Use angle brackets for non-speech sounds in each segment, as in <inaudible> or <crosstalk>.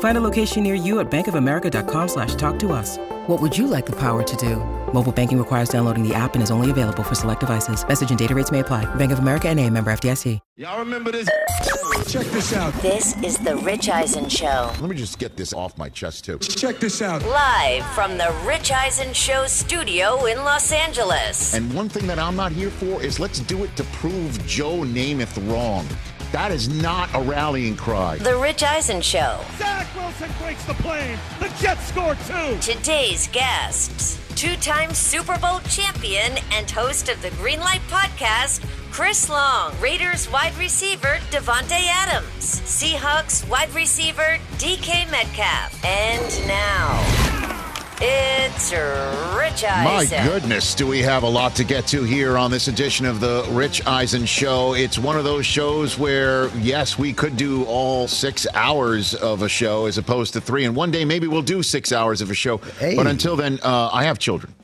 Find a location near you at bankofamerica.com slash talk to us. What would you like the power to do? Mobile banking requires downloading the app and is only available for select devices. Message and data rates may apply. Bank of America and a member FDIC. Y'all remember this? Check this out. This is the Rich Eisen Show. Let me just get this off my chest, too. Check this out. Live from the Rich Eisen Show studio in Los Angeles. And one thing that I'm not here for is let's do it to prove Joe Namath wrong. That is not a rallying cry. The Rich Eisen Show. Zach Wilson breaks the plane. The Jets score two. Today's guests two time Super Bowl champion and host of the Greenlight podcast, Chris Long, Raiders wide receiver Davante Adams, Seahawks wide receiver DK Metcalf. And now. It's Rich Eisen. My goodness, do we have a lot to get to here on this edition of the Rich Eisen Show? It's one of those shows where, yes, we could do all six hours of a show as opposed to three. And one day maybe we'll do six hours of a show. But until then, uh, I have children.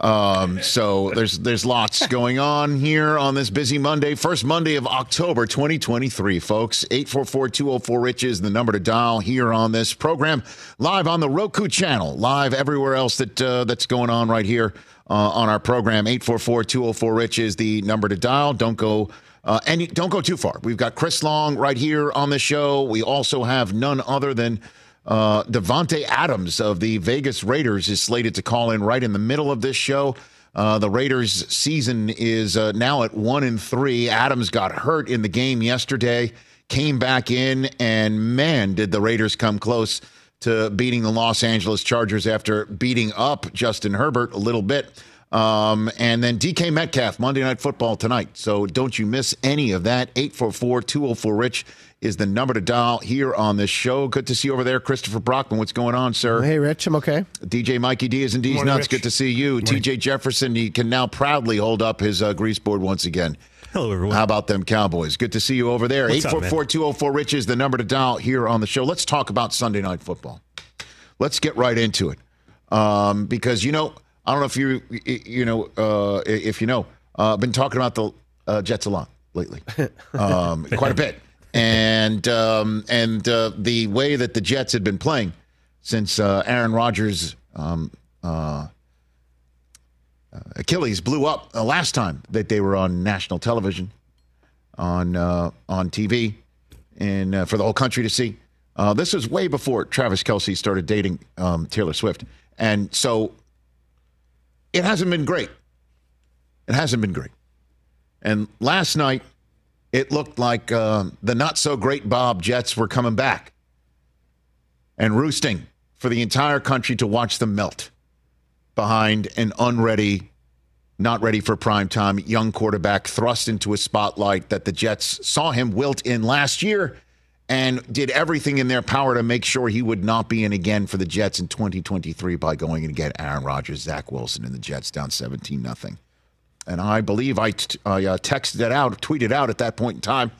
Um, so there's there's lots going on here on this busy Monday, first Monday of October 2023, folks. 844-204 Rich is the number to dial here on this program, live on the Roku channel, live everywhere else that uh, that's going on right here uh, on our program. 844-204 Rich is the number to dial. Don't go uh, and don't go too far. We've got Chris Long right here on the show. We also have none other than uh, Davante Adams of the Vegas Raiders is slated to call in right in the middle of this show. Uh, the Raiders' season is uh, now at one and three. Adams got hurt in the game yesterday, came back in, and man, did the Raiders come close to beating the Los Angeles Chargers after beating up Justin Herbert a little bit. Um, and then DK Metcalf, Monday Night Football tonight. So don't you miss any of that. 844 204 Rich is the number to dial here on this show. Good to see you over there, Christopher Brockman. What's going on, sir? Hey, Rich, I'm okay. DJ Mikey D is and D's Morning, nuts. Rich. Good to see you. TJ Jefferson, he can now proudly hold up his uh, grease board once again. Hello, everyone. How about them Cowboys? Good to see you over there. What's up, man? 844 Rich is the number to dial here on the show. Let's talk about Sunday Night Football. Let's get right into it. Um, because, you know, I don't know if you, you know, uh, if you know, uh, I've been talking about the uh, Jets a lot lately, <laughs> um, quite a bit. And um, and uh, the way that the Jets had been playing since uh, Aaron Rodgers um, uh, Achilles blew up uh, last time that they were on national television, on uh, on TV, and uh, for the whole country to see. Uh, this was way before Travis Kelce started dating um, Taylor Swift, and so it hasn't been great. It hasn't been great. And last night, it looked like uh, the not so great Bob Jets were coming back and roosting for the entire country to watch them melt behind an unready, not ready for prime time young quarterback thrust into a spotlight that the Jets saw him wilt in last year and did everything in their power to make sure he would not be in again for the Jets in 2023 by going and get Aaron Rodgers, Zach Wilson, and the Jets down 17 nothing. And I believe I, t- I uh, texted it out, tweeted out at that point in time,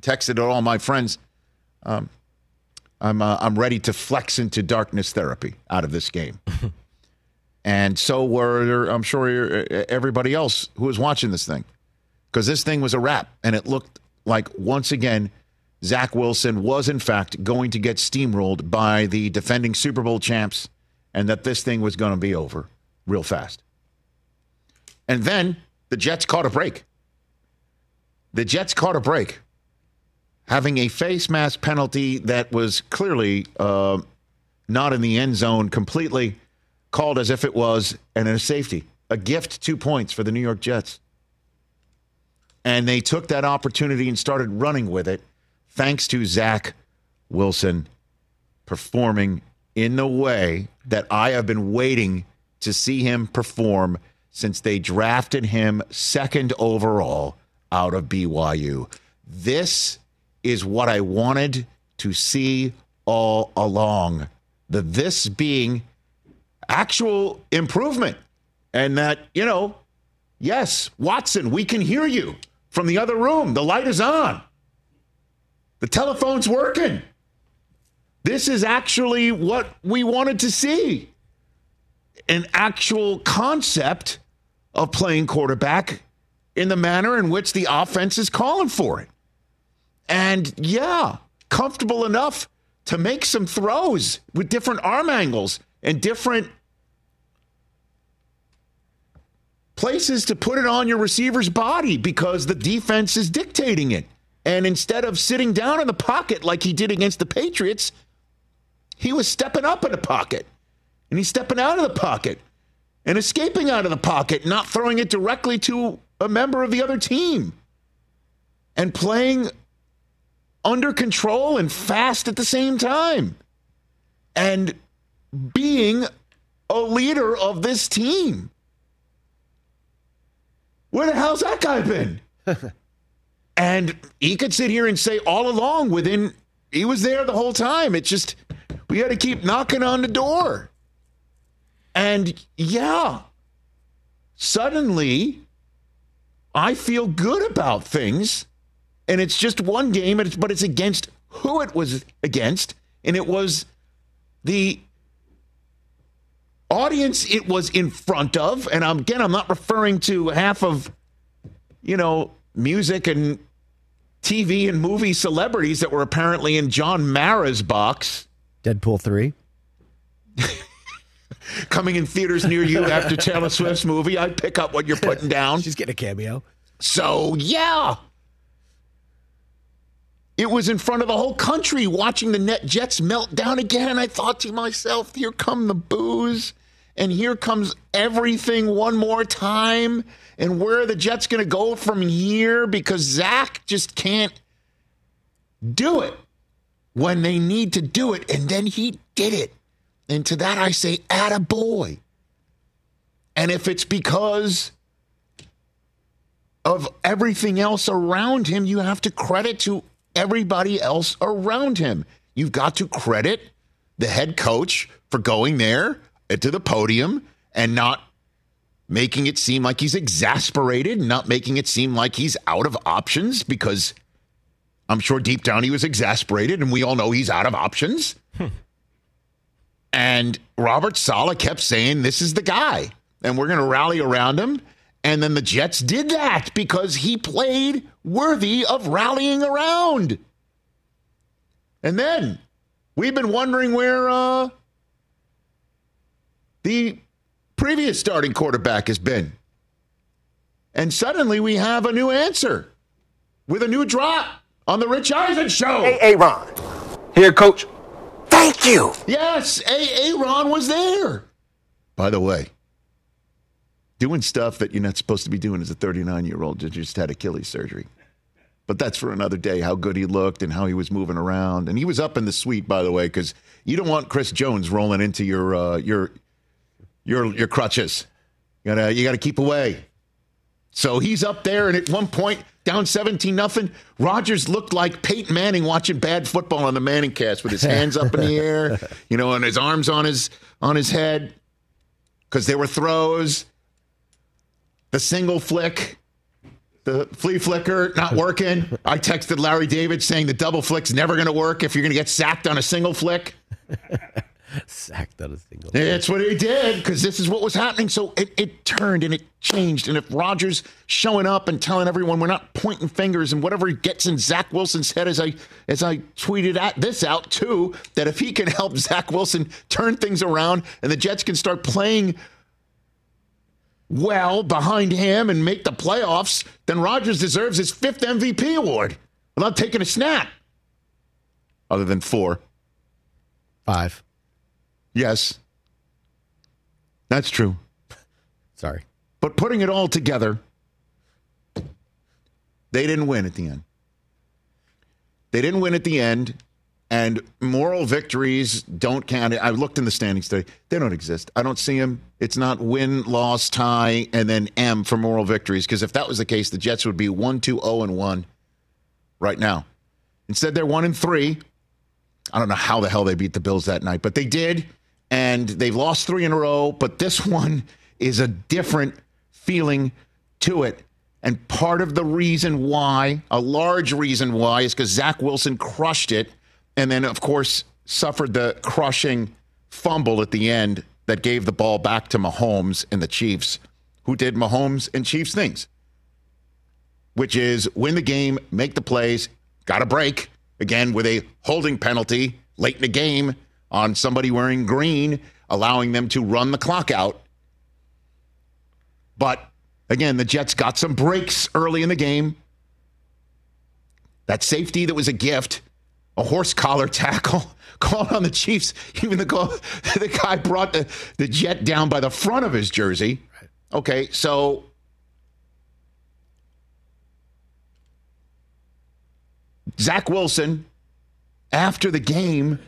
texted it all my friends. Um, I'm uh, I'm ready to flex into darkness therapy out of this game. <laughs> and so were I'm sure everybody else who was watching this thing, because this thing was a wrap, and it looked like once again Zach Wilson was in fact going to get steamrolled by the defending Super Bowl champs, and that this thing was going to be over real fast. And then the Jets caught a break. The Jets caught a break, having a face mask penalty that was clearly uh, not in the end zone completely, called as if it was, and a safety. A gift, two points for the New York Jets. And they took that opportunity and started running with it, thanks to Zach Wilson performing in the way that I have been waiting to see him perform since they drafted him second overall out of BYU. This is what I wanted to see all along. The this being actual improvement. And that, you know, yes, Watson, we can hear you from the other room. The light is on. The telephone's working. This is actually what we wanted to see an actual concept of playing quarterback in the manner in which the offense is calling for it. And yeah, comfortable enough to make some throws with different arm angles and different places to put it on your receiver's body because the defense is dictating it. And instead of sitting down in the pocket like he did against the Patriots, he was stepping up in the pocket. And he's stepping out of the pocket and escaping out of the pocket, not throwing it directly to a member of the other team. And playing under control and fast at the same time. And being a leader of this team. Where the hell's that guy been? <laughs> and he could sit here and say all along within he was there the whole time. It's just we had to keep knocking on the door. And yeah, suddenly I feel good about things and it's just one game, but it's against who it was against, and it was the audience it was in front of. And I'm, again, I'm not referring to half of, you know, music and TV and movie celebrities that were apparently in John Mara's box. Deadpool 3. <laughs> Coming in theaters near you after Taylor Swift's movie. I pick up what you're putting down. She's getting a cameo. So, yeah. It was in front of the whole country watching the net Jets melt down again. And I thought to myself, here come the booze. And here comes everything one more time. And where are the Jets going to go from here? Because Zach just can't do it when they need to do it. And then he did it. And to that I say, atta boy. And if it's because of everything else around him, you have to credit to everybody else around him. You've got to credit the head coach for going there to the podium and not making it seem like he's exasperated, not making it seem like he's out of options because I'm sure deep down he was exasperated and we all know he's out of options. Hmm. And Robert Saleh kept saying, This is the guy, and we're going to rally around him. And then the Jets did that because he played worthy of rallying around. And then we've been wondering where uh, the previous starting quarterback has been. And suddenly we have a new answer with a new drop on the Rich Eisen show. Hey, hey, Ron. Here, coach. Thank you. Yes, Aaron was there. By the way, doing stuff that you're not supposed to be doing as a 39 year old that just had Achilles surgery. But that's for another day. How good he looked and how he was moving around, and he was up in the suite, by the way, because you don't want Chris Jones rolling into your uh, your your your crutches. You gotta you gotta keep away. So he's up there, and at one point, down 17 nothing. Rodgers looked like Peyton Manning watching bad football on the Manning cast with his hands up in the air, <laughs> you know, and his arms on his on his head because there were throws the single flick, the flea flicker not working. I texted Larry David saying the double flick's never going to work if you're going to get sacked on a single flick. <laughs> sacked on a single. That's what he did because this is what was happening. So it, it turned and it changed. And if Rodgers showing up and telling everyone we're not pointing fingers and whatever gets in Zach Wilson's head, as I as I tweeted at this out too, that if he can help <laughs> Zach Wilson turn things around and the Jets can start playing well behind him and make the playoffs, then Rodgers deserves his fifth MVP award without taking a snap. Other than four. Five. Yes. That's true. <laughs> Sorry. But putting it all together, they didn't win at the end. They didn't win at the end, and moral victories don't count. I looked in the standings today; they don't exist. I don't see them. It's not win, loss, tie, and then M for moral victories. Because if that was the case, the Jets would be one, two, zero, and one right now. Instead, they're one and three. I don't know how the hell they beat the Bills that night, but they did, and they've lost three in a row. But this <laughs> one is a different feeling to it. And part of the reason why, a large reason why, is because Zach Wilson crushed it. And then, of course, suffered the crushing fumble at the end that gave the ball back to Mahomes and the Chiefs, who did Mahomes and Chiefs things, which is win the game, make the plays, got a break, again, with a holding penalty late in the game on somebody wearing green, allowing them to run the clock out. But Again, the Jets got some breaks early in the game. That safety that was a gift, a horse collar <laughs> tackle called on the Chiefs. Even the, <laughs> the guy brought the, the Jet down by the front of his jersey. Okay, so Zach Wilson, after the game,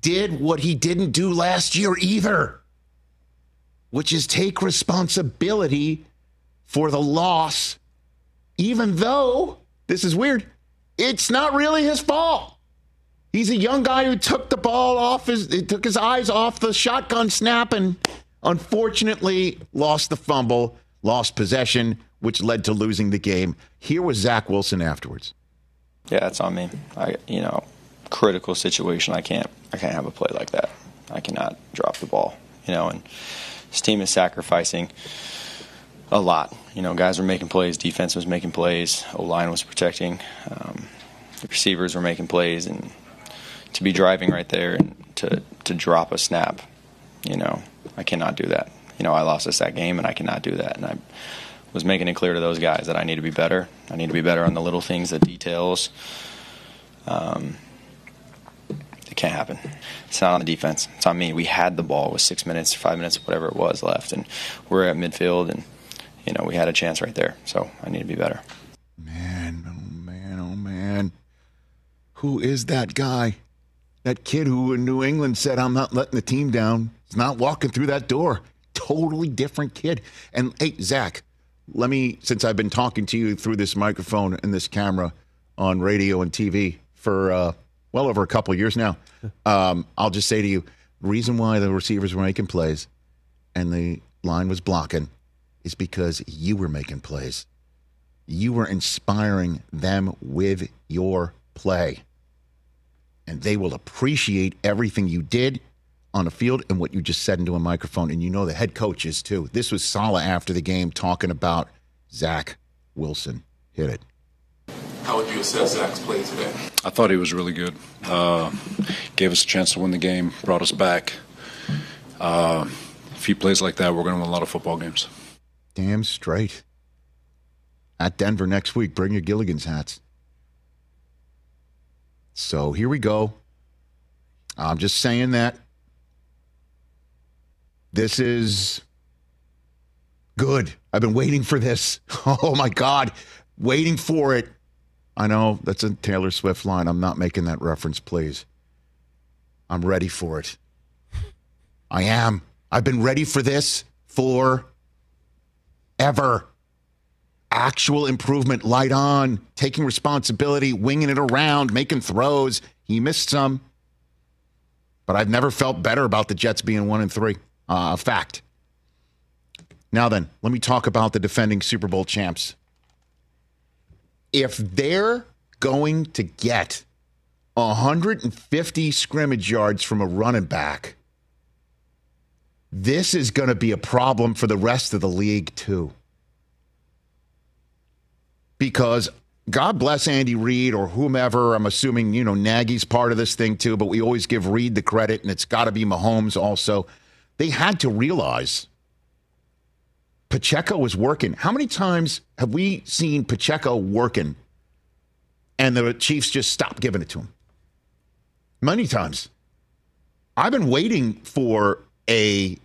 did what he didn't do last year either which is take responsibility for the loss, even though this is weird, it's not really his fault. He's a young guy who took the ball off his, took his eyes off the shotgun snap and unfortunately lost the fumble, lost possession, which led to losing the game. Here was Zach Wilson afterwards. Yeah, it's on me. I, you know, critical situation. I can't, I can't have a play like that. I cannot drop the ball. You know, and this team is sacrificing a lot. You know, guys were making plays, defense was making plays, O line was protecting, um, the receivers were making plays, and to be driving right there and to to drop a snap, you know, I cannot do that. You know, I lost us that game, and I cannot do that. And I was making it clear to those guys that I need to be better. I need to be better on the little things, the details. Um, can't happen. It's not on the defense. It's on me. We had the ball with six minutes, five minutes, whatever it was left, and we're at midfield, and you know we had a chance right there. So I need to be better. Man, oh man, oh man, who is that guy? That kid who in New England said, "I'm not letting the team down." He's not walking through that door. Totally different kid. And hey, Zach, let me since I've been talking to you through this microphone and this camera on radio and TV for. Uh, well over a couple years now. Um, I'll just say to you, reason why the receivers were making plays and the line was blocking is because you were making plays. You were inspiring them with your play. And they will appreciate everything you did on the field and what you just said into a microphone. And you know the head coaches too. This was Saleh after the game talking about Zach Wilson. Hit it. How would you assess Zach's play today? I thought he was really good. Uh, gave us a chance to win the game, brought us back. Uh, if he plays like that, we're going to win a lot of football games. Damn straight. At Denver next week, bring your Gilligan's hats. So here we go. I'm just saying that this is good. I've been waiting for this. <laughs> Oh my God, waiting for it. I know that's a Taylor Swift line. I'm not making that reference, please. I'm ready for it. I am. I've been ready for this for ever. Actual improvement, light on, taking responsibility, winging it around, making throws. He missed some, but I've never felt better about the Jets being one and three. Uh, fact. Now then, let me talk about the defending Super Bowl champs if they're going to get 150 scrimmage yards from a running back, this is going to be a problem for the rest of the league, too. Because God bless Andy Reid or whomever. I'm assuming, you know, Nagy's part of this thing, too, but we always give Reid the credit, and it's got to be Mahomes also. They had to realize Pacheco was working. How many times have we seen Pacheco working and the Chiefs just stopped giving it to him? Many times. I've been waiting for a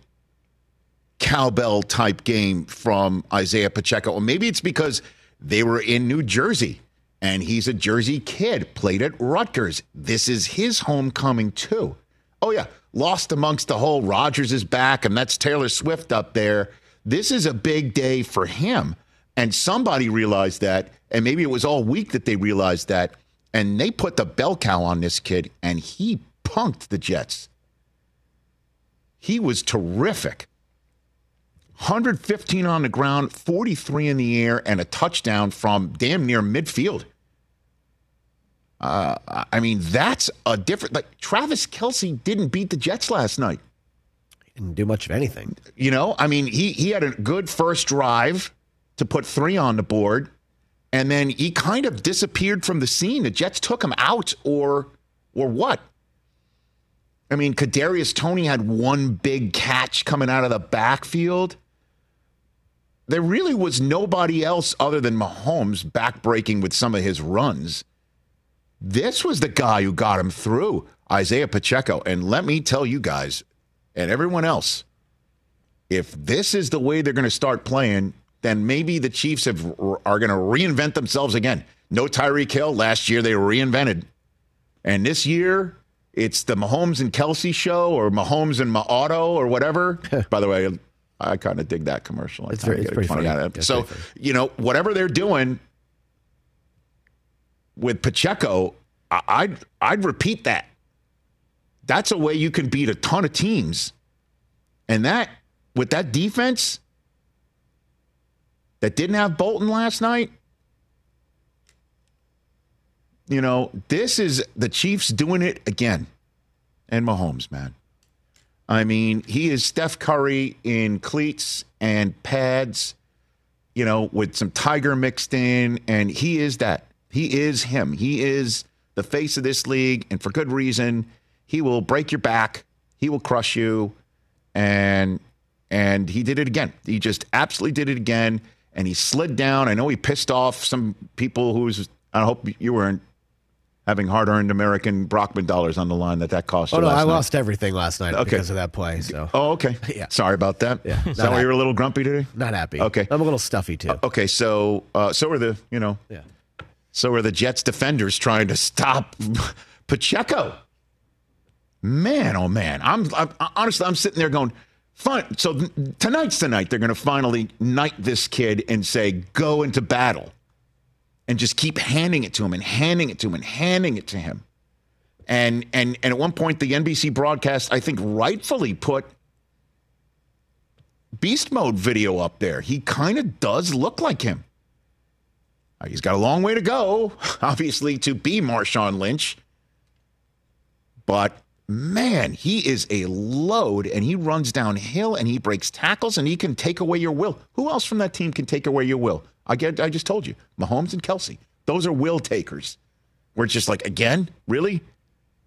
cowbell type game from Isaiah Pacheco. Or maybe it's because They were in New Jersey, and he's a Jersey kid, played at Rutgers. This is his homecoming, too. Oh, yeah, lost amongst the whole Rodgers is back, and that's Taylor Swift up there. This is a big day for him. And somebody realized that, and maybe it was all week that they realized that, and they put the bell cow on this kid, and he punked the Jets. He was terrific. 115 on the ground, 43 in the air, and a touchdown from damn near midfield. Uh, I mean, that's a different. Like Travis Kelce didn't beat the Jets last night. Didn't do much of anything. You know, I mean, he he had a good first drive to put three on the board, and then he kind of disappeared from the scene. The Jets took him out, or or what? I mean, Kadarius Toney had one big catch coming out of the backfield. There really was nobody else other than Mahomes backbreaking with some of his runs. This was the guy who got him through, Isaiah Pacheco. And let me tell you guys and everyone else, if this is the way they're going to start playing, then maybe the Chiefs have, are going to reinvent themselves again. No Tyreek Hill. Last year they were reinvented. And this year, it's the Mahomes and Kelce show or Mahomes and Auto or whatever. <laughs> By the way, I kind of dig that commercial. I It's very- it's pretty funny funny. it. So, you know, whatever they're doing with Pacheco, I'd I'd repeat that. That's a way you can beat a ton of teams. And that with that defense that didn't have Bolton last night, you know, this is the Chiefs doing it again. And Mahomes, man. I mean, he is Steph Curry in cleats and pads, you know, with some tiger mixed in, and he is that. He is him. He is the face of this league, and for good reason. He will break your back. He will crush you, and and he did it again. He just absolutely did it again, and he slid down. I know he pissed off some people who's. I hope you weren't having hard-earned American Brockman dollars on the line that that cost Oh you. no, I night. lost everything last night Okay. because of that play. So Oh, okay. <laughs> Yeah. Sorry about that. Yeah. Is Not that why you were a little grumpy today? not happy. Okay. I'm a little stuffy too. Okay. So, uh, so are the you know, yeah. so are the Jets defenders trying to stop <laughs> Pacheco. Man, oh man, I'm, I'm honestly, I'm sitting there going, fine. So tonight's the night they're going to finally knight this kid and say, go into battle, and just keep handing it to him and handing it to him and handing it to him. And and and at one point, the NBC broadcast, I think, rightfully put beast mode video up there. He kind of does look like him. Uh, He's got a long way to go, <laughs> obviously, to be Marshawn Lynch. But man, he is a load and he runs downhill and he breaks tackles and he can take away your will. Who else from that team can take away your will? I get I just told you. Mahomes and Kelce. Those are will takers. We're just like, again, really?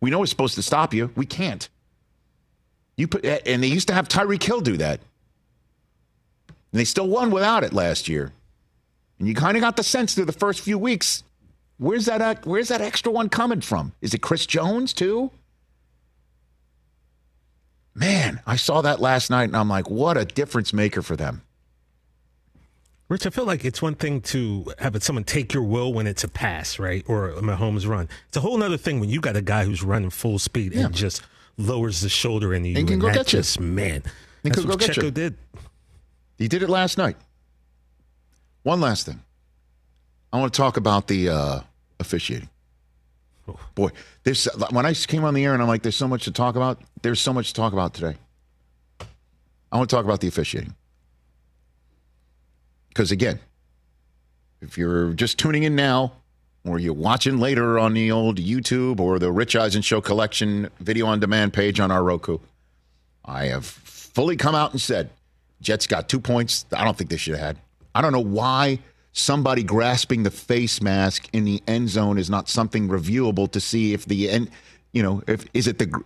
We know it's supposed to stop you. We can't. You put and they used to have Tyreek Hill do that. And they still won without it last year. And you kind of got the sense through the first few weeks. Where's that? Uh, where's that extra one coming from? Is it Chris Jones too? Man, I saw that last night, and I'm like, what a difference maker for them. Rich, I feel like it's one thing to have someone take your will when it's a pass, right, or a Mahomes run. It's a whole other thing when you got a guy who's running full speed and just lowers the shoulder into you. And can go that get you. just, man, And that's what go Checo did. He did it last night. One last thing. I want to talk about the uh, officiating. Boy, there's when I came on the air and I'm like, there's so much to talk about. There's so much to talk about today. I want to talk about the officiating. Because again, if you're just tuning in now, or you're watching later on the old YouTube or the Rich Eisen Show collection video on demand page on our Roku, I have fully come out and said Jets got two points. I don't think they should have had. I don't know why somebody grasping the face mask in the end zone is not something reviewable to see if the end, you know, if is it the gr-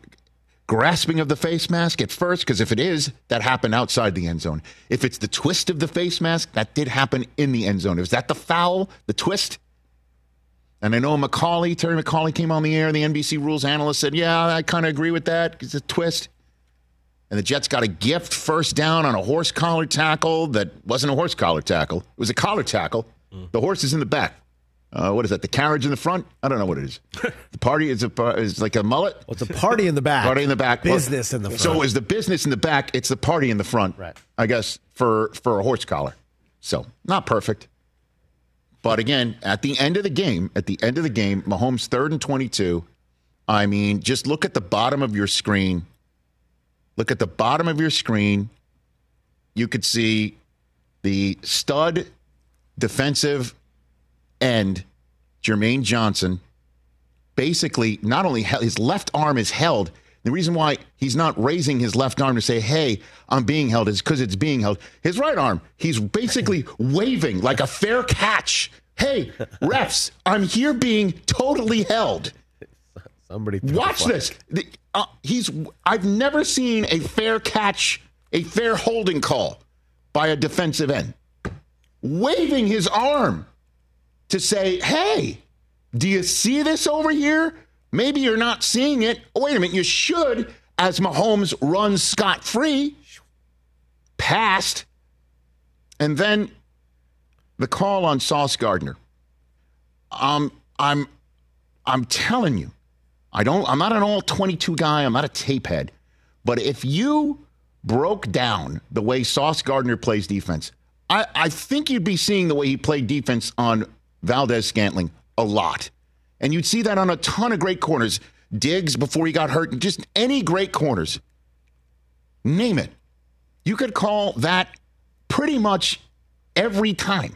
grasping of the face mask at first? Because if it is, that happened outside the end zone. If it's the twist of the face mask, that did happen in the end zone. Is that the foul, the twist? And I know McAulay, Terry McAulay came on the air, the NBC rules analyst said, Yeah, I kind of agree with that. It's a twist. And the Jets got a gift first down on a horse collar tackle that wasn't a horse collar tackle. It was a collar tackle. The horse is in the back. Uh, what is that? The carriage in the front? I don't know what it is. <laughs> the party is a is like a mullet. Well, it's a party in the back. Party in the back. Business in the front. So is the business in the back? It's the party in the front. Right. I guess for for a horse collar. So not perfect. But again, at the end of the game, at the end of the game, Mahomes third and twenty-two. I mean, just look at the bottom of your screen. Look at the bottom of your screen. You could see the stud defensive end, Jermaine Johnson, basically not only his left arm is held. The reason why he's not raising his left arm to say, hey, I'm being held is because it's being held. His right arm, he's basically <laughs> waving like a fair catch. Hey, <laughs> refs, I'm here being totally held. Somebody Watch this. The- uh, he's. I've never seen a fair catch, a fair holding call by a defensive end, waving his arm to say, "Hey, do you see this over here? Maybe you're not seeing it. Oh, wait a minute, you should." As Mahomes runs scot free, past, and then the call on Sauce Gardner. Um, I'm, I'm telling you. I don't I'm not an all 22 guy, I'm not a tape head. But if you broke down the way Sauce Gardner plays defense, I, I think you'd be seeing the way he played defense on Valdes-Scantling a lot. And you'd see that on a ton of great corners. Diggs before he got hurt, just any great corners. Name it. You could call that pretty much every time.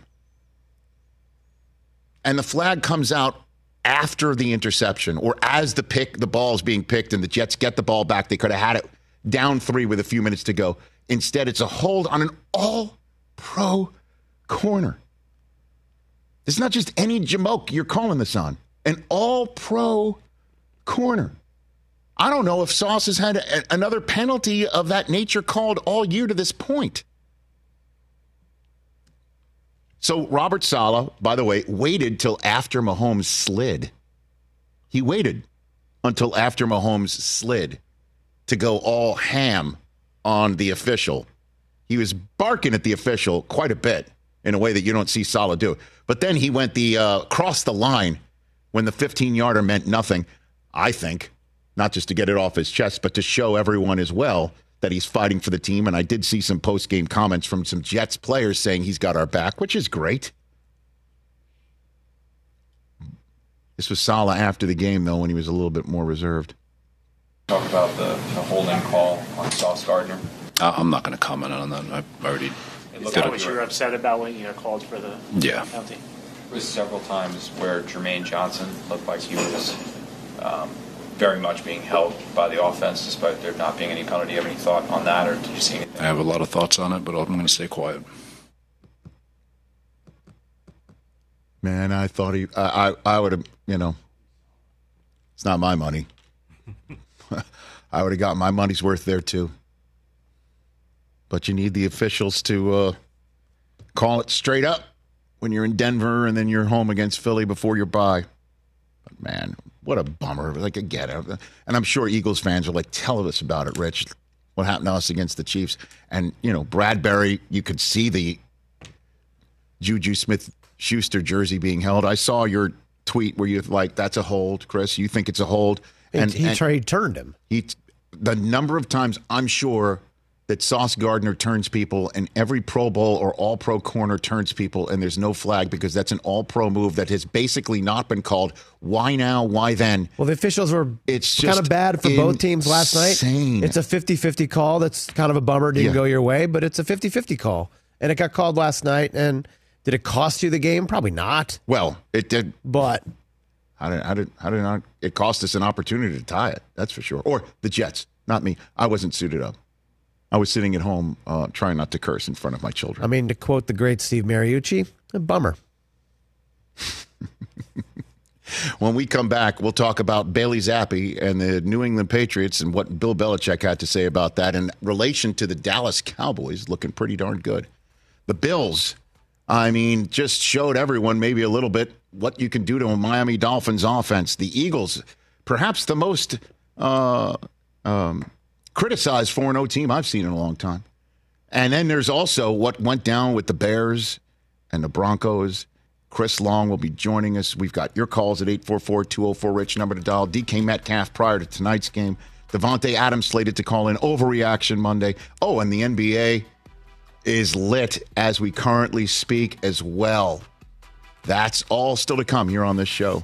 And the flag comes out after the interception or as the pick, the ball is being picked and the Jets get the ball back. They could have had it down three with a few minutes to go. Instead, it's a hold on an all pro corner. It's not just any jamoke you're calling this on, an all pro corner. I don't know if Sauce has had a, another penalty of that nature called all year to this point. So Robert Saleh, by the way, waited till after Mahomes slid. He waited until after Mahomes slid to go all ham on the official. He was barking at the official quite a bit in a way that you don't see Saleh do. But then he went the uh, cross the line when the 15 yarder meant nothing. I think not just to get it off his chest, but to show everyone as well that he's fighting for the team. And I did see some post game comments from some Jets players saying he's got our back, which is great. This was Saleh after the game, though, when he was a little bit more reserved. Talk about the, the holding call on Sauce Gardner. I- I'm not going to comment on that. I already Is did that it. what you were upset about when you got called for the Yeah. penalty? There was several times where Jermaine Johnson looked like he was um, very much being held by the offense, despite there not being any penalty. Do you have any thought on that, or did you see anything? I have a lot of thoughts on it, but I'm going to stay quiet. Man, I thought he, I, I, I would have, you know, it's not my money. <laughs> I would have got my money's worth there too. But you need the officials to uh, call it straight up when you're in Denver and then you're home against Philly before your bye. But man, what a bummer! Like again, and I'm sure Eagles fans are like, "Tell us about it, Rich. What happened to us against the Chiefs?" And you know, Bradbury, you could see the Juju Smith Schuster jersey being held. I saw your tweet where you're like, "That's a hold, Chris. You think it's a hold?" He- he tried- he turned him. He, the number of times I'm sure that Sauce Gardner turns people, and every Pro Bowl or All Pro corner turns people, and there's no flag because that's an All Pro move that has basically not been called. Why now? Why then? Well, the officials were It's kind of bad for both teams last night. It's a 50 50 call. That's kind of a bummer. Didn't Yeah. go your way, but it's a 50 50 call. And it got called last night. And did it cost you the game? Probably not. Well, it did. But how did how did how did not? It cost us an opportunity to tie it. That's for sure. Or the Jets, not me. I wasn't suited up. I was sitting at home uh, trying not to curse in front of my children. I mean, to quote the great Steve Mariucci, a bummer. <laughs> When we come back, we'll talk about Bailey Zappe and the New England Patriots and what Bill Belichick had to say about that in relation to the Dallas Cowboys looking pretty darn good. The Bills, I mean, just showed everyone maybe a little bit what you can do to a Miami Dolphins offense. The Eagles, perhaps the most uh, um, criticized 4 0 team I've seen in a long time. And then there's also what went down with the Bears and the Broncos Chris Long will be joining us. We've got your calls at 844-204-RICH, number to dial. DK Metcalf prior to tonight's game. Davante Adams slated to call in overreaction Monday. Oh, and the NBA is lit as we currently speak as well. That's all still to come here on this show.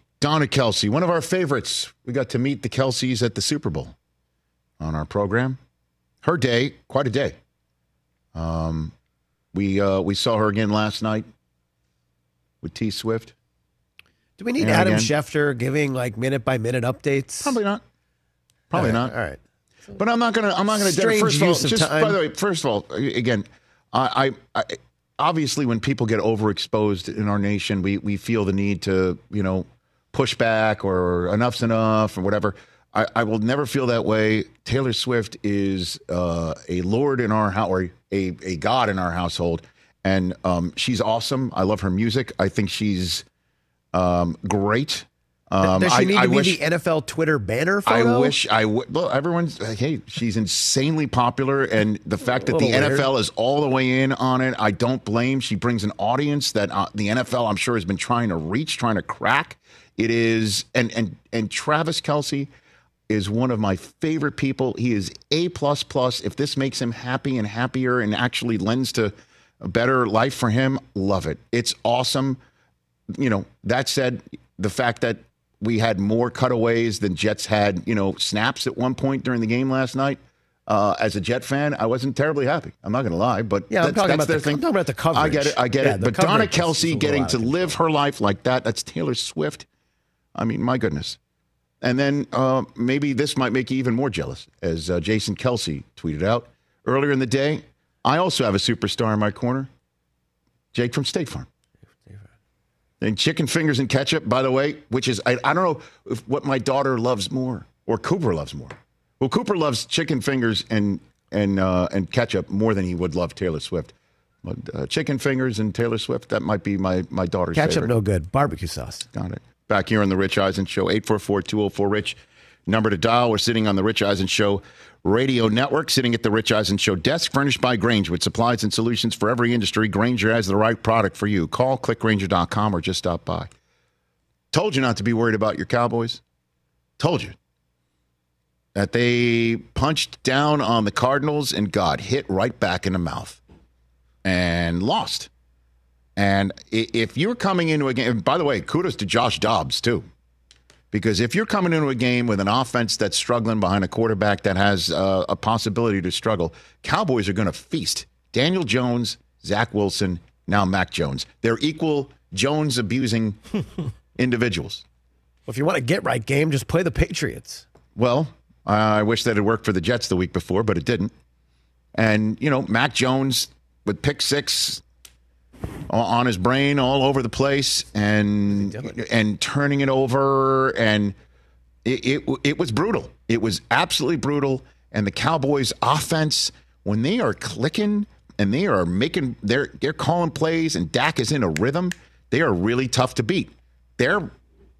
Donna Kelce, one of our favorites. We got to meet the Kelces at the Super Bowl on our program. Her day, quite a day. Um, we uh, we saw her again last night with T Swift. Do we need And Adam again. Schefter giving like minute by minute updates? Probably not. Probably All right, not. All right. But I'm not gonna. I'm not gonna. Strange First of all, of just by the way, first of all, again, I, I, I obviously when people get overexposed in our nation, we we feel the need to you know push back or enough's enough or whatever. I, I will never feel that way. Taylor Swift is uh, a lord in our house, or a a god in our household, and um, she's awesome. I love her music. I think she's um, great. Um, Does she I- need I to be wish- the NFL Twitter banner I wish I would. Well, everyone's hey, she's insanely popular, and the fact that the weird. NFL is all the way in on it, I don't blame. She brings an audience that uh, the NFL, I'm sure, has been trying to reach, trying to crack. It is, and and and Travis Kelce is one of my favorite people. He is a plus plus. If this makes him happy and happier, and actually lends to a better life for him, love it. It's awesome you know, that said, the fact that we had more cutaways than Jets had, you know, snaps at one point during the game last night. Uh, as a Jet fan, I wasn't terribly happy. I'm not going to lie, but Yeah, I'm talking about their the- thing. I'm talking about the coverage. I get it. I get. Yeah, it. But Donna coverage is- is Kelce getting to live her life like that, that's Taylor Swift. I mean, my goodness. And then uh, maybe this might make you even more jealous, as uh, Jason Kelce tweeted out earlier in the day. I also have a superstar in my corner, Jake from State Farm. And chicken fingers and ketchup, by the way, which is, I, I don't know if, what my daughter loves more or Cooper loves more. Well, Cooper loves chicken fingers and, and, uh, and ketchup more than he would love Taylor Swift. But uh, chicken fingers and Taylor Swift, that might be my, my daughter's favorite. Ketchup, favorite. no good. Barbecue sauce. Got it. Back here on the Rich Eisen Show, 844-204-RICH. Number to dial. We're sitting on the Rich Eisen Show radio network, sitting at the Rich Eisen Show desk, furnished by Grainger with supplies and solutions for every industry. Grainger has the right product for you. Call clickgrainger.com or just stop by. Told you not to be worried about your Cowboys. Told you that they punched down on the Cardinals and got hit right back in the mouth and lost. And if you're coming into a game, and by the way, kudos to Josh Dobbs too, because if you're coming into a game with an offense that's struggling behind a quarterback that has uh, a possibility to struggle, Cowboys are going to feast. Daniel Jones, Zach Wilson, now Mac Jones. They're equal Jones abusing <laughs> individuals. Well, if you want a get right game, just play the Patriots. Well, I wish that it worked for the Jets the week before, but it didn't. And, you know, Mac Jones with pick six on his brain all over the place and and turning it over and it, it it was brutal. It was absolutely brutal. And the Cowboys offense, when they are clicking and they are making they're they're calling plays and Dak is in a rhythm, they are really tough to beat. Their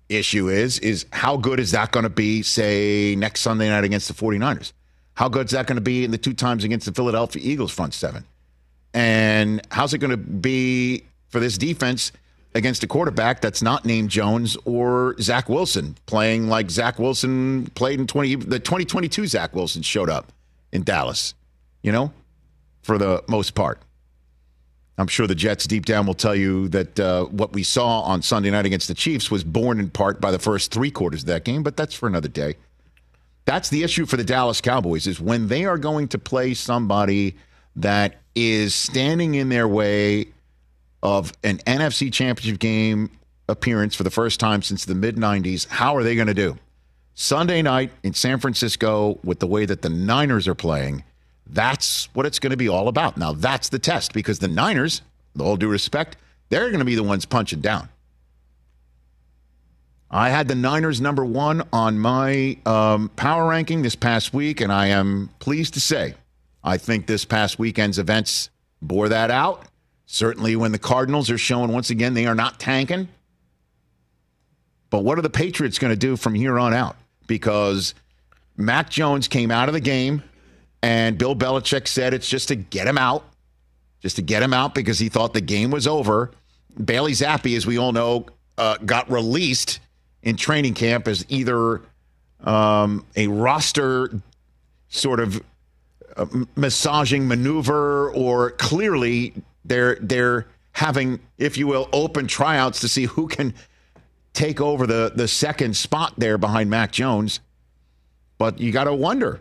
issue is is how good is that going to be say next Sunday night against the 49ers? How good is that going to be in the two times against the Philadelphia Eagles front seven? And how's it going to be for this defense against a quarterback that's not named Jones or Zach Wilson playing like Zach Wilson played in 20 the 2022 Zach Wilson showed up in Dallas, you know, for the most part. I'm sure the Jets deep down will tell you that uh, what we saw on Sunday night against the Chiefs was born in part by the first three quarters of that game, but that's for another day. That's the issue for the Dallas Cowboys is when they are going to play somebody that is standing in their way of an NFC championship game appearance for the first time since the mid 90s. How are they going to do? Sunday night in San Francisco with the way that the Niners are playing, that's what it's going to be all about. Now, that's the test because the Niners, with all due respect, they're going to be the ones punching down. I had the Niners number one on my um, power ranking this past week, and I am pleased to say I think this past weekend's events bore that out. Certainly, when the Cardinals are showing once again they are not tanking. But what are the Patriots going to do from here on out? Because Mac Jones came out of the game, and Bill Belichick said it's just to get him out, just to get him out because he thought the game was over. Bailey Zappe, as we all know, uh, got released in training camp as either um, a roster sort of uh, massaging maneuver, or clearly they're they're having, if you will, open tryouts to see who can take over the the second spot there behind Mac Jones. But you got to wonder,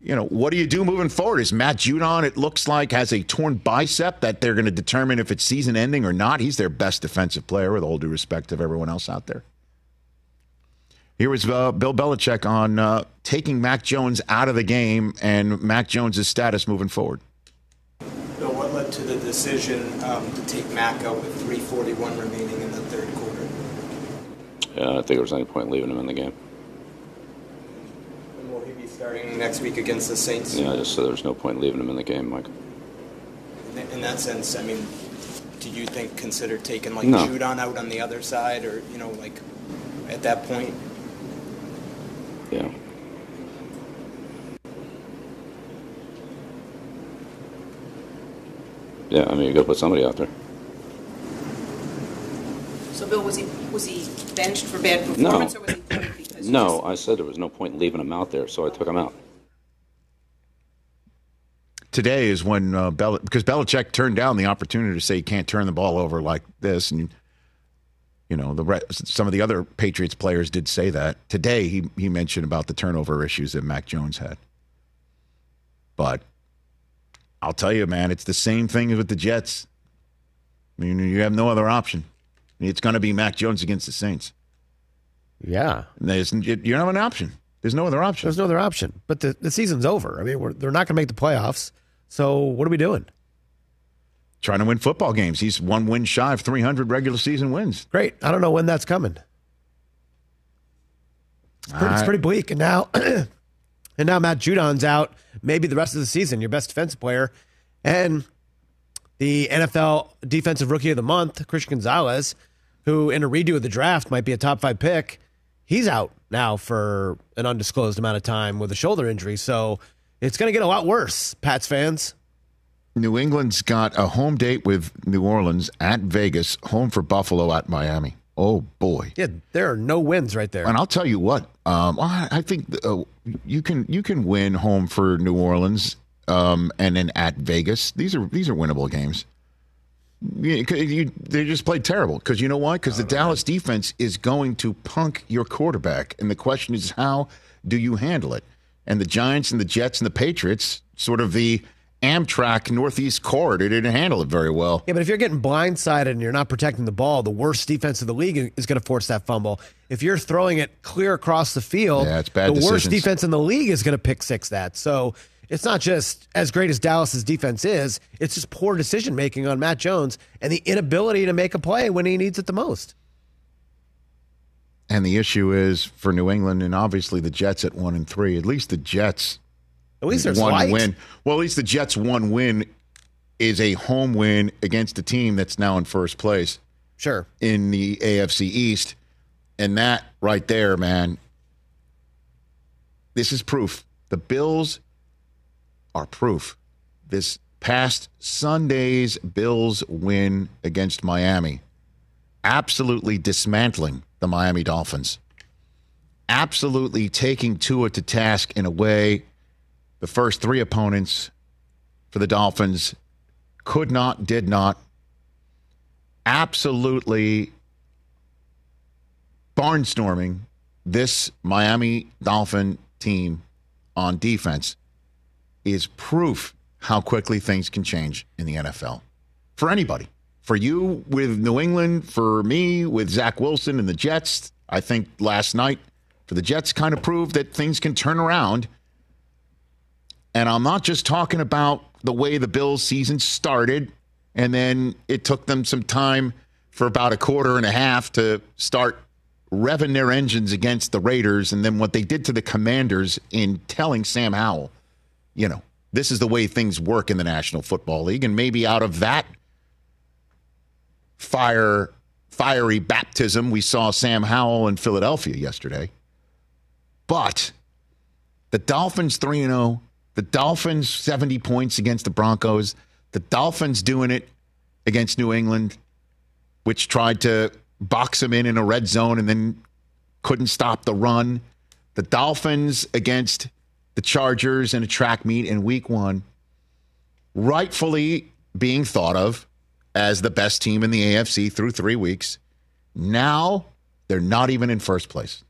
you know, what do you do moving forward? Is Matt Judon, it looks like, has a torn bicep that they're going to determine if it's season ending or not. He's their best defensive player, with all due respect of everyone else out there. Here was uh, Bill Belichick on uh, taking Mac Jones out of the game and Mac Jones' status moving forward. Bill, what led to the decision um, to take Mac out with 341 remaining in the third quarter? Yeah, I don't think there was any point leaving him in the game. And will he be starting next week against the Saints? Yeah, I just said there's no point leaving him in the game, Mike. In, in that sense, I mean, do you think consider taking like No. Judon out on the other side, or you know, like at that point? Yeah. Yeah, I mean, you got to put somebody out there. So, Bill, was he was he benched for bad No. performance, or was he pulled because No, I said there was no point in leaving him out there, so I took him out. Today is when uh, Bel- because Belichick turned down the opportunity to say he can't turn the ball over like this, and you know the re- some of the other Patriots players did say that. Today he he mentioned about the turnover issues that Mac Jones had, but I'll tell you, man, it's the same thing with the Jets. I mean, you have no other option. I mean, it's going to be Mac Jones against the Saints. Yeah. There's, you don't have an option. There's no other option. There's no other option. But the, the season's over. I mean, we're, they're not going to make the playoffs. So what are we doing? Trying to win football games. He's one win shy of 300 regular season wins. Great. I don't know when that's coming. It's pretty, it's pretty bleak. And now, <clears throat> and now Matt Judon's out. Maybe the rest of the season, your best defensive player, and the NFL Defensive Rookie of the Month, Christian Gonzalez, who in a redo of the draft might be a top five pick. He's out now for an undisclosed amount of time with a shoulder injury. So it's going to get a lot worse, Pats fans. New England's got a home date with New Orleans at Vegas, home for Buffalo at Miami. Oh boy! Yeah, there are no wins right there. And I'll tell you what, um, I I think uh, you can you can win home for New Orleans um, and then at Vegas. These are these are winnable games. You, you, they just played terrible because you know why? Because the Dallas defense is going to punk your quarterback, and the question is how do you handle it? And the Giants and the Jets and the Patriots, sort of the Amtrak Northeast corridor, didn't handle it very well. Yeah, but if you're getting blindsided and you're not protecting the ball, the worst defense of the league is going to force that fumble. If you're throwing it clear across the field, Yeah, it's bad the worst defense in the league is going to pick six that. So it's not just as great as Dallas's defense is; it's just poor decision making on Mac Jones and the inability to make a play when he needs it the most. And the issue is for New England and obviously the Jets at one and three. At least the Jets At least there's one light. win. Well, at least the Jets one win is a home win against a team that's now in first place. Sure. In the AFC East. And that right there, man, this is proof. The Bills are proof. This past Sunday's Bills win against Miami, absolutely dismantling the Miami Dolphins, absolutely taking Tua to task in a way the first three opponents for the Dolphins could not, did not, absolutely barnstorming this Miami Dolphin team on defense is proof how quickly things can change in the NFL for anybody. For you with New England, for me with Zach Wilson and the Jets, I think last night for the Jets kind of proved that things can turn around. And I'm not just talking about the way the Bills season started and then it took them some time for about a quarter and a half to start revving their engines against the Raiders and then what they did to the Commanders in telling Sam Howell, you know, this is the way things work in the National Football League and maybe out of that fire fiery baptism we saw Sam Howell in Philadelphia yesterday. But the Dolphins 3 0, the Dolphins 70 points against the Broncos, the Dolphins doing it against New England, which tried to box them in in a red zone and then couldn't stop the run. The Dolphins against the Chargers in a track meet in week one, rightfully being thought of as the best team in the AFC through three weeks. Now they're not even in first place.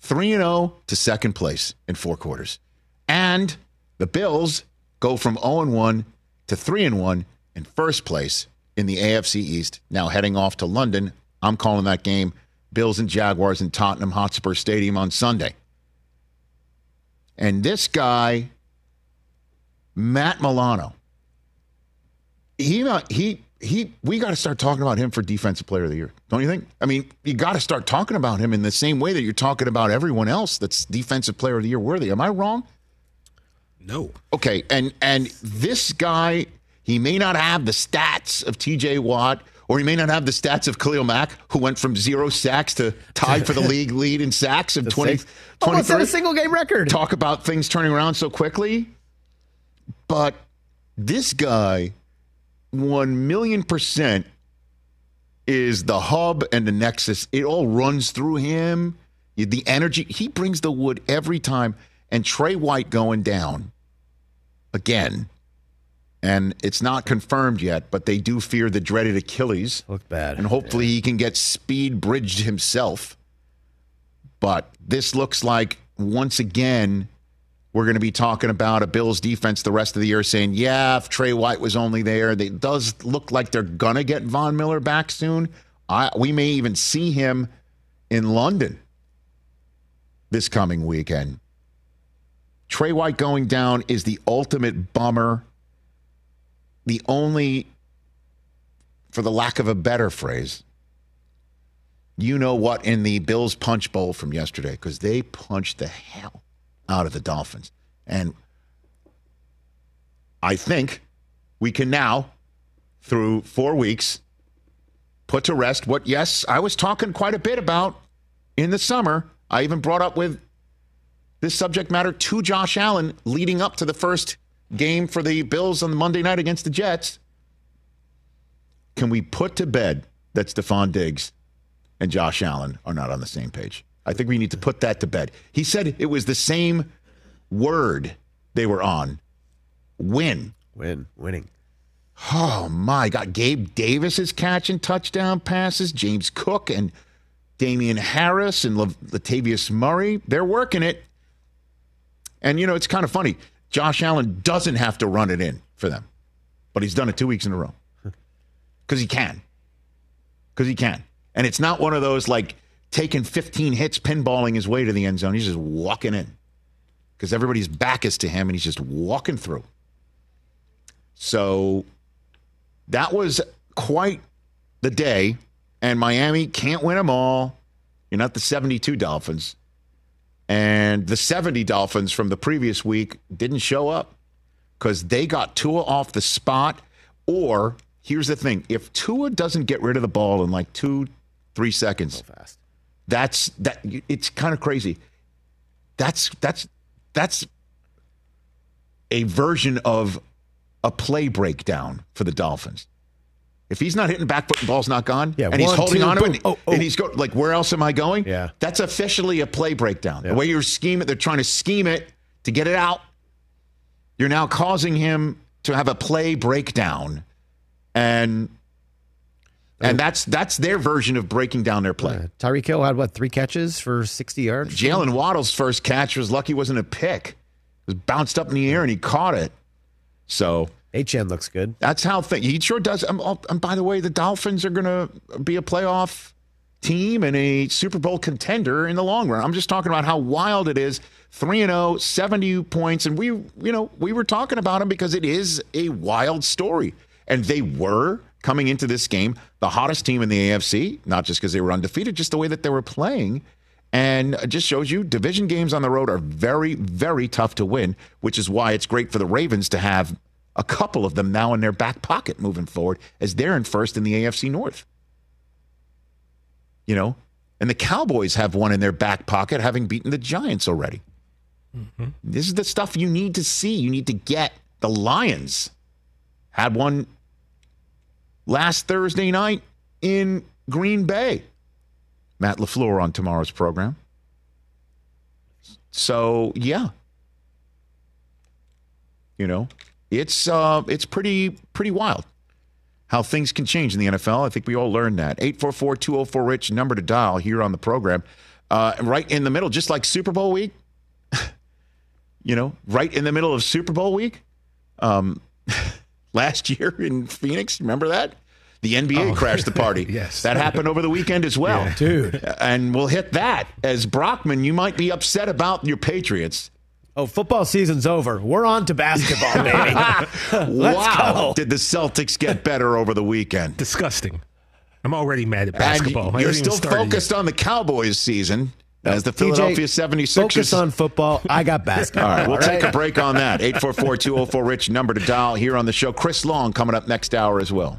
3 0 to second place in four quarters. And the Bills go from 0 1 to 3 1 in first place in the AFC East, now heading off to London. I'm calling that game Bills and Jaguars in Tottenham Hotspur Stadium on Sunday. And this guy, Matt Milano, he he he we got to start talking about him for defensive player of the year don't you think i mean you got to start talking about him in the same way that you're talking about everyone else that's defensive player of the year worthy am i wrong No. okay and and this guy he may not have the stats of tj watt or he may not have the stats of Khalil Mack, who went from zero sacks to tied for the <laughs> league lead in sacks in 20, six- almost set 23. a single game record. Talk about things turning around so quickly. But this guy, 1 million percent, is the hub and the nexus. It all runs through him. The energy, he brings the wood every time. And Trey White going down again. And it's not confirmed yet, but they do fear the dreaded Achilles. Look bad. And hopefully he can get speed bridged himself. But this looks like once again we're going to be talking about a Bills defense the rest of the year saying, yeah, if Trey White was only there, it does look like they're going to get Von Miller back soon. I, we may even see him in London this coming weekend. Trey White going down is the ultimate bummer. The only, for the lack of a better phrase, you know what in the Bills punch bowl from yesterday because they punched the hell out of the Dolphins. And I think we can now, through four weeks, put to rest what, yes, I was talking quite a bit about in the summer. I even brought up with this subject matter to Josh Allen leading up to the first game for the Bills on Monday night against the Jets. Can we put to bed that Stefon Diggs and Josh Allen are not on the same page? I think we need to put that to bed. He said it was the same word they were on win. Win, winning. Oh my God. Gabe Davis is catching touchdown passes. James Cook and Damien Harris and Latavius Murray, they're working it. And, you know, it's kind of funny. Josh Allen doesn't have to run it in for them, but he's done it two weeks in a row <laughs> because he can. Because he can. And it's not one of those like taking 15 hits, pinballing his way to the end zone. He's just walking in because everybody's back is to him and he's just walking through. So that was quite the day. And Miami can't win them all. You're not the 72 Dolphins. And the 70 Dolphins from the previous week didn't show up because they got Tua off the spot. Or here's the thing if Tua doesn't get rid of the ball in like two, three seconds, So fast. that's that it's kind of crazy. That's that's that's a version of a play breakdown for the Dolphins. If he's not hitting back foot and ball's not gone, Yeah, and he's holding two, on to boom. it, Oh, oh. and he's going like, where else am I going? Yeah. that's officially a play breakdown. Yeah. The way you're scheming, they're trying to scheme it to get it out. You're now causing him to have a play breakdown, and and that's that's their version of breaking down their play. Tyreek Hill had what three catches for 60 yards. Jaylen Waddle's first catch was lucky wasn't a pick. It was bounced up in the air and he caught it. So HN looks good. that's how thing. He sure does. Um, oh, and by the way, the Dolphins are going to be a playoff team and a Super Bowl contender in the long run. I'm just talking about how wild it is. 3 and 0, 70 points and we you know, we were talking about them because it is a wild story. And they were coming into this game the hottest team in the AFC, not just because they were undefeated, just the way that they were playing. And it just shows you division games on the road are very, very tough to win, which is why it's great for the Ravens to have a couple of them now in their back pocket moving forward as they're in first in the AFC North. You know, and the Cowboys have one in their back pocket, having beaten the Giants already. Mm-hmm. This is the stuff you need to see. You need to get. The Lions had one last Thursday night in Green Bay. Matt LaFleur on tomorrow's program. So, yeah. You know, it's uh it's pretty pretty wild how things can change in the NFL. I think we all learned that. 844-204-RICH, number to dial here on the program. Uh, right in the middle, just like Super Bowl week, <laughs> you know, right in the middle of Super Bowl week. Um, <laughs> last year in Phoenix, remember that? The NBA Oh, crashed the party. <laughs> yes. That happened over the weekend as well. Yeah. Dude. And we'll hit that. As Brockman, you might be upset about your Patriots. Oh, football season's over. We're on to basketball, <laughs> baby. Let's wow. go. Did the Celtics get better over the weekend? Disgusting. I'm already mad at basketball. I you're still started yet. focused on the Cowboys season as the TJ, Philadelphia 76ers. Focus on football. I got basketball. All right, we'll all take a break on that. 844 204 Rich, number to dial here on the show. Chris Long coming up next hour as well.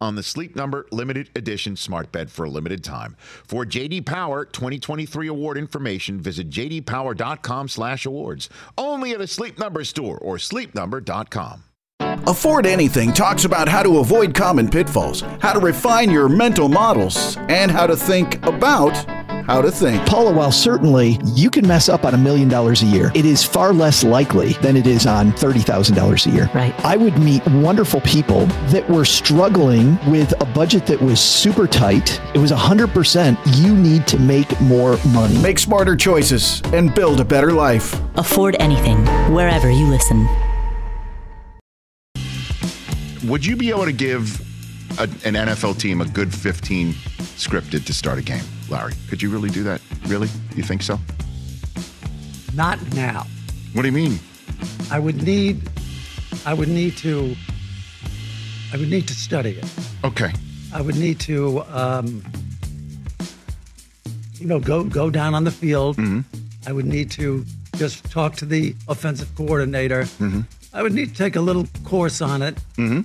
on the Sleep Number limited edition smart bed for a limited time. For JD Power 2023 award information, visit jdpower.com/awards. Only at a Sleep Number store or sleepnumber.com. Afford Anything talks about how to avoid common pitfalls, how to refine your mental models, and how to think about how to think. Paula, while certainly you can mess up on a million dollars a year, it is far less likely than it is on $30,000 a year. Right. I would meet wonderful people that were struggling with a budget that was super tight. It was 100% you need to make more money. Make smarter choices and build a better life. Afford anything, wherever you listen. Would you be able to give a, an NFL team a good 15 scripted to start a game, Larry? Could you really do that? Really? You think so? Not now. What do you mean? I would need I would need to I would need to study it. Okay. I would need to um, you know go go down on the field. Mm-hmm. I would need to just talk to the offensive coordinator. Mm-hmm. I would need to take a little course on it. Mm-hmm.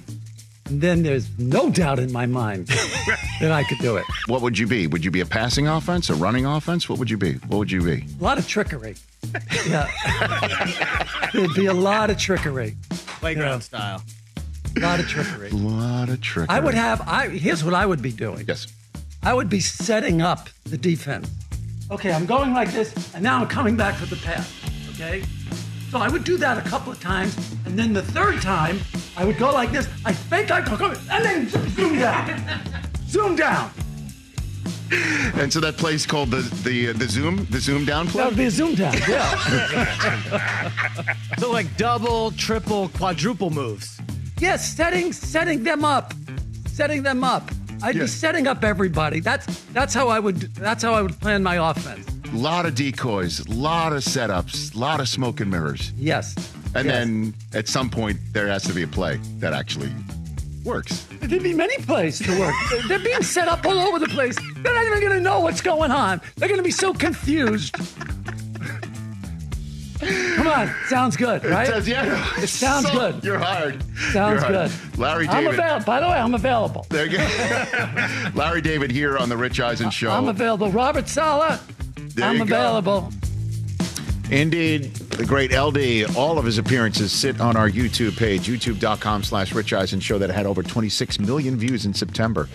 And then there's no doubt in my mind <laughs> that I could do it. What would you be? Would you be a passing offense, a running offense? What would you be? What would you be? A lot of trickery. Yeah. <laughs> There'd be a lot of trickery. Playground style. A lot of trickery. A lot of trickery. I would have I here's what I would be doing. Yes. I would be setting up the defense. Okay, I'm going like this, and now I'm coming back for the pass. Okay? So I would do that a couple of times, and then the third time, I would go like this. I fake I go, and then zoom down. zoom down. And so that play's called the the uh, the zoom the zoom down play. That would be a zoom down. Yeah. <laughs> So like double, triple, quadruple moves. yes, setting setting them up, setting them up. I'd be setting up everybody. That's that's how I would that's how I would plan my offense. A lot of decoys, a lot of setups, a lot of smoke and mirrors. Yes. And Yes. then at some point there has to be a play that actually works. There'd be many plays to work. They're being set up all over the place. They're not even going to know what's going on. They're going to be so confused. Come on, sounds good, right? It, says, yeah, It sounds So- good. You're hired. Sounds You're hired. good. Larry David. I'm available. By the way, I'm available. There you go. <laughs> Larry David here on the Rich Eisen Show. I'm available. Robert Saleh, There I'm go. available. Indeed, the great LD. All of his appearances sit on our YouTube page, youtube.com slash Rich Eisen Show that had over 26 million views in September.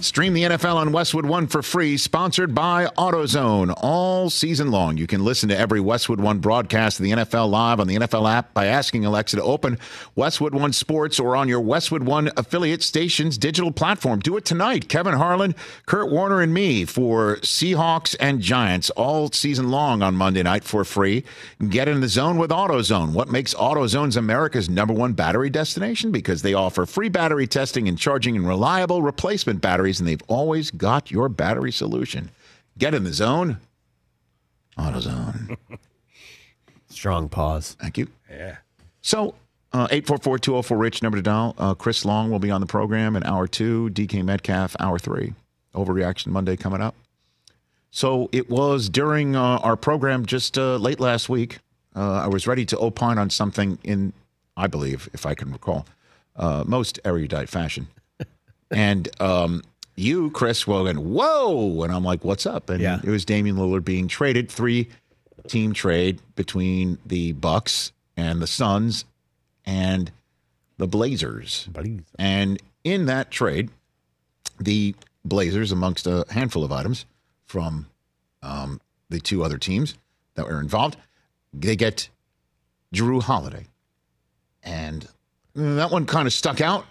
Stream the NFL on Westwood One for free, sponsored by AutoZone all season long. You can listen to every Westwood One broadcast of the NFL live on the NFL app by asking Alexa to open Westwood One Sports or on your Westwood One affiliate station's digital platform. Do it tonight. Kevin Harlan, Kurt Warner, and me for Seahawks and Giants all season long on Monday night for free. Get in the zone with AutoZone. What makes AutoZone's America's number one battery destination? Because they offer free battery testing and charging and reliable replacement batteries, and they've always got your battery solution. Get in the zone. AutoZone. <laughs> Strong pause. Thank you. Yeah. So, uh, 844-204-RICH, number to dial. Uh, Chris Long will be on the program in hour two. DK Metcalf, hour three. Overreaction Monday coming up. So it was during uh, our program just uh, late last week. Uh, I was ready to opine on something in, I believe, if I can recall, uh, most erudite fashion. <laughs> and um, you, Chris, were going, whoa. And I'm like, what's up? And Yeah. it was Damian Lillard being traded, three team trade between the Bucks and the Suns and the Blazers. And in that trade, the Blazers, amongst a handful of items from um, the two other teams that were involved, they get Jrue Holiday. And that one kind of stuck out.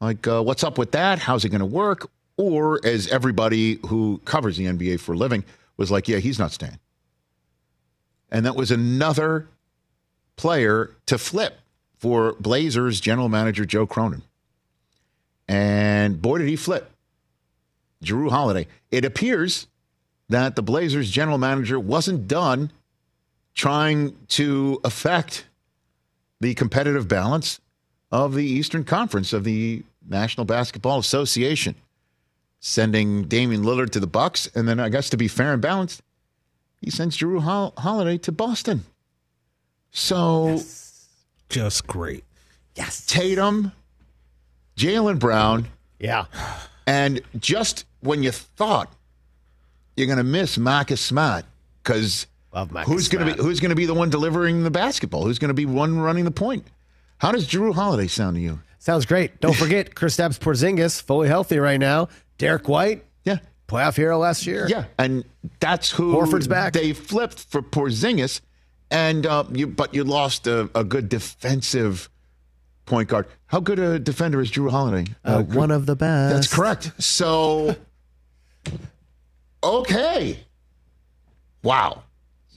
Like, uh, what's up with that? How's it going to work? Or as everybody who covers the NBA for a living was like, yeah, he's not staying. And that was another player to flip for Blazers general manager Joe Cronin. And boy, did he flip. Jrue Holiday. It appears that the Blazers general manager wasn't done trying to affect the competitive balance of the Eastern Conference of the National Basketball Association, sending Damian Lillard to the Bucks, and then I guess to be fair and balanced, he sends Jrue Hol- Holiday to Boston. So just great. Yes. Tatum, Jaylen Brown. Yeah. And just when you thought you're going to miss Marcus Smart, because who's going to be who's going to be the one delivering the basketball? Who's going to be one running the point? How does Jrue Holiday sound to you? Sounds great. Don't <laughs> forget, Chris Kristaps Porzingis, fully healthy right now. Derrick White, yeah, playoff hero last year. Yeah, and that's who Horford's back. They flipped for Porzingis, and uh, you but you lost a, a good defensive point guard. How good a defender is Jrue Holiday? Uh, one of the best. That's correct. So, <laughs> okay, wow.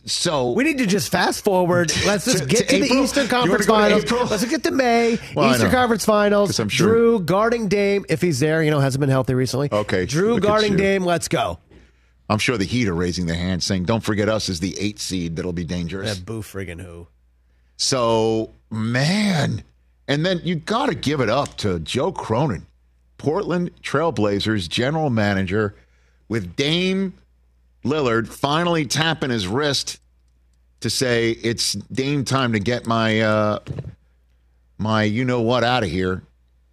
So we need to just fast forward. <laughs> Let's just To- get to to, the Eastern Conference wanna go to Finals. Let's get to May. Well, Eastern. Conference Finals. I'm sure- Jrue guarding Dame if he's there. You know, hasn't been healthy recently. Okay, Jrue guarding. Dame. Let's go. I'm sure the Heat are raising their hand saying, don't forget us as the eight seed that'll be dangerous. Yeah, boo friggin' who. So, man. And then you got to give it up to Joe Cronin, Portland Trailblazers general manager, with Dame Lillard finally tapping his wrist to say it's Dame time to get my uh, my you know what out of here.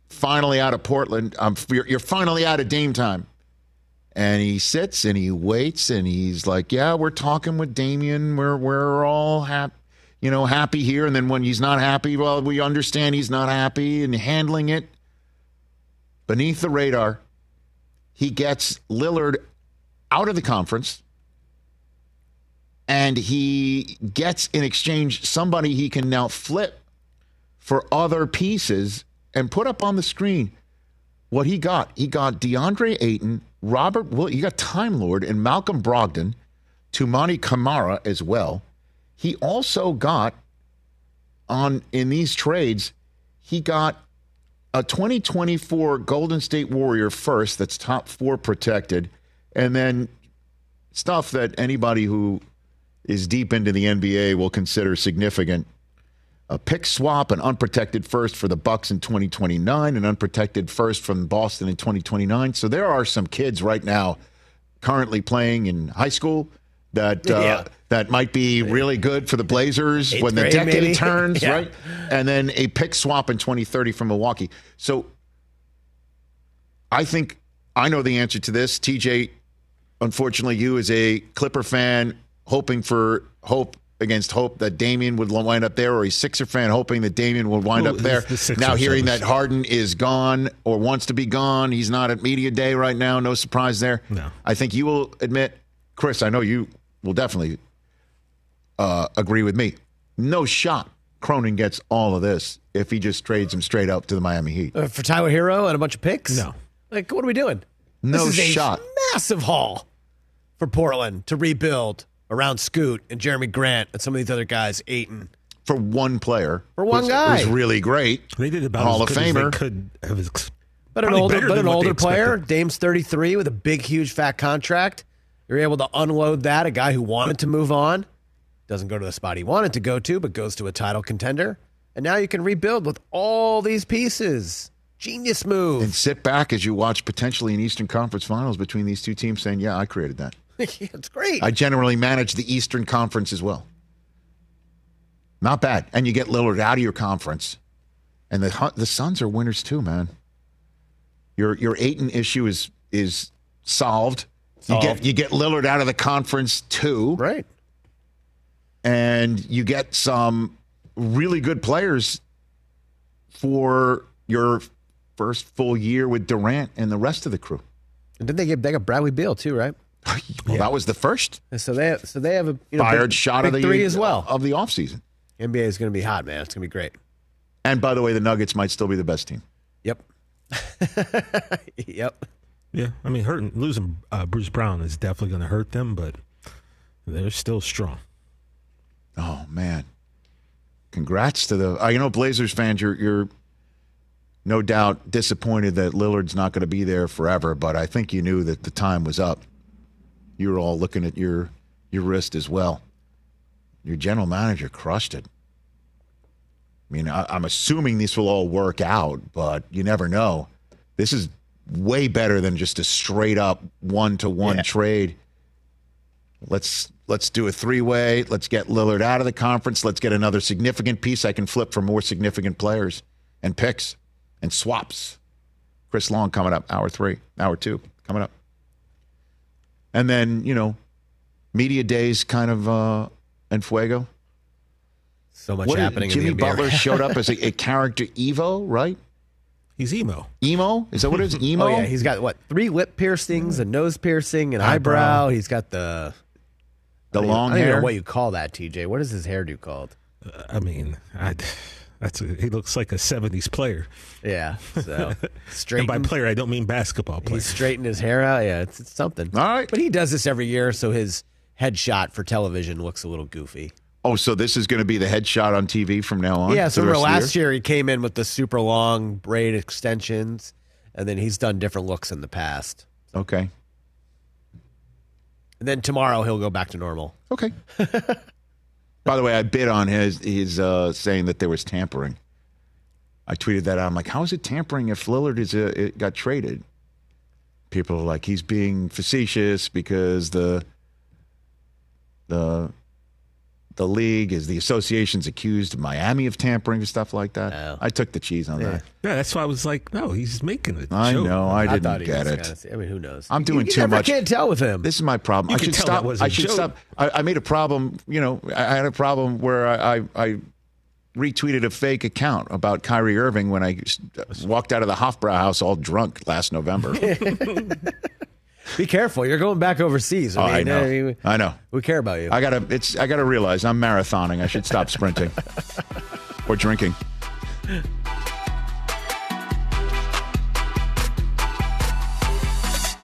Finally out of Portland. I'm, you're, you're finally out of Dame time. And he sits and he waits and he's like, "Yeah, we're talking with Damian. We're we're all happy, you know, happy here." And then when he's not happy, well, we understand he's not happy and handling it beneath the radar. He gets Lillard out of the conference and he gets in exchange somebody he can now flip for other pieces and put up on the screen what he got. He got DeAndre Ayton, Robert Will, he got Time Lord and Malcolm Brogdon, Toumani Camara as well. He also got on in these trades, he got a 2024 Golden State Warrior first that's top four protected, and then stuff that anybody who is deep into the NBA will consider significant. A pick swap, an unprotected first for the Bucks in 2029, an unprotected first from Boston in 2029. So there are some kids right now currently playing in high school that uh, Yeah. that might be really good for the Blazers Eighth when the decade maybe? <laughs> turns, Yeah. right? And then a pick swap in 2030 from Milwaukee. So I think I know the answer to this. TJ, unfortunately, you as a Clipper fan, hoping for hope against hope that Damian would wind up there, or a Sixer fan hoping that Damian would wind Well, up there. the Now hearing are- that Harden is gone or wants to be gone, he's not at media day right now. No surprise there. No. I think you will admit, Chris. I know you will definitely uh, agree with me. No shot. Cronin gets all of this if he just trades him straight up to the Miami Heat. Uh, for Tyler Herro and a bunch of picks? No. Like, what are we doing? No this is shot. A massive haul for Portland to rebuild around Scoot and Jerami Grant and some of these other guys, Ayton. for one player. For one who's- guy. Who's really great. They did about Hall as of good as they Famer. could have ex- But an probably older, but an older player, expected. Dame's 33 with a big, huge, fat contract. You're able to unload that. A guy who wanted to move on doesn't go to the spot he wanted to go to, but goes to a title contender. And now you can rebuild with all these pieces. Genius move. And sit back as you watch potentially an Eastern Conference Finals between these two teams saying, yeah, I created that. <laughs> it's great. I generally manage the Eastern Conference as well. Not bad. And you get Lillard out of your conference. And the the Suns are winners too, man. Your your Ayton issue is is solved. You Solved. get you get Lillard out of the conference too. Right. And you get some really good players for your first full year with Durant and the rest of the crew. And then they get they got Bradley Beal too, right? <laughs> Well, that was the first And so they so they have a you know, fired big- shot big of the three as well. of the offseason. NBA is going to be hot, man. It's going to be great. And by the way, the Nuggets might still be the best team. Yep. <laughs> yep. Yeah, I mean, hurting losing uh, Bruce Brown is definitely going to hurt them, but they're still strong. Oh man! Congrats to the. Uh, you know, Blazers fans, you're you're no doubt disappointed that Lillard's not going to be there forever. But I think you knew that the time was up. You were all looking at your your wrist as well. Your general manager crushed it. I mean, I, I'm assuming these will all work out, but you never know. This is way better than just a straight up one to one trade. Let's let's do a three way. Let's get Lillard out of the conference. Let's get another significant piece I can flip for more significant players and picks and swaps. Chris Long coming up, hour three, hour two coming up. And then, you know, media days kind of uh en fuego. So much What did- happening. Jimmy the Butler <laughs> showed up as a, a character Evo, right? He's emo. Emo? Is that what it is? <laughs> Emo? Oh yeah, he's got what three lip piercings, a nose piercing, an Eyebrow. eyebrow. He's got the the I even- long I don't hair. know what you call that, TJ. What is his hairdo called? Uh, I mean, I, that's a, he looks like a '70s player. Yeah, so <laughs> straight. And straighten. by player, I don't mean basketball player. He straightened his hair out. Yeah, it's, it's something. All right. But he does this every year, so his headshot for television looks a little goofy. Oh, so this is going to be the headshot on TV from now on? yeah, so remember rest of the last year he came in with the super long braid extensions, and then he's done different looks in the past. Okay. And then tomorrow he'll go back to normal. Okay. <laughs> By the way, I bid on his his uh, saying that there was tampering. I tweeted that out. I'm like, how is it tampering if Lillard is uh, it got traded? People are like, he's being facetious because the the the league is the association's accused Miami of tampering and stuff like that. Oh. I took the cheese on that. Yeah, that's why I was like, no, he's making it. I know. I didn't get it. gonna- I mean, who knows? I'm doing you too never much. Can't tell with him. This is my problem. You I can should tell stop. that was I a should joke. stop. I, I made a problem. You know, I I had a problem where I, I, I retweeted a fake account about Kyrie Irving when I walked out of the Hofbrau house all drunk last November. <laughs> <laughs> Be careful. You're going back overseas. Oh, I, I mean, uh, know. mean, I know. we care about you. I gotta. It's. I gotta realize I'm marathoning. I should stop sprinting <laughs> or drinking.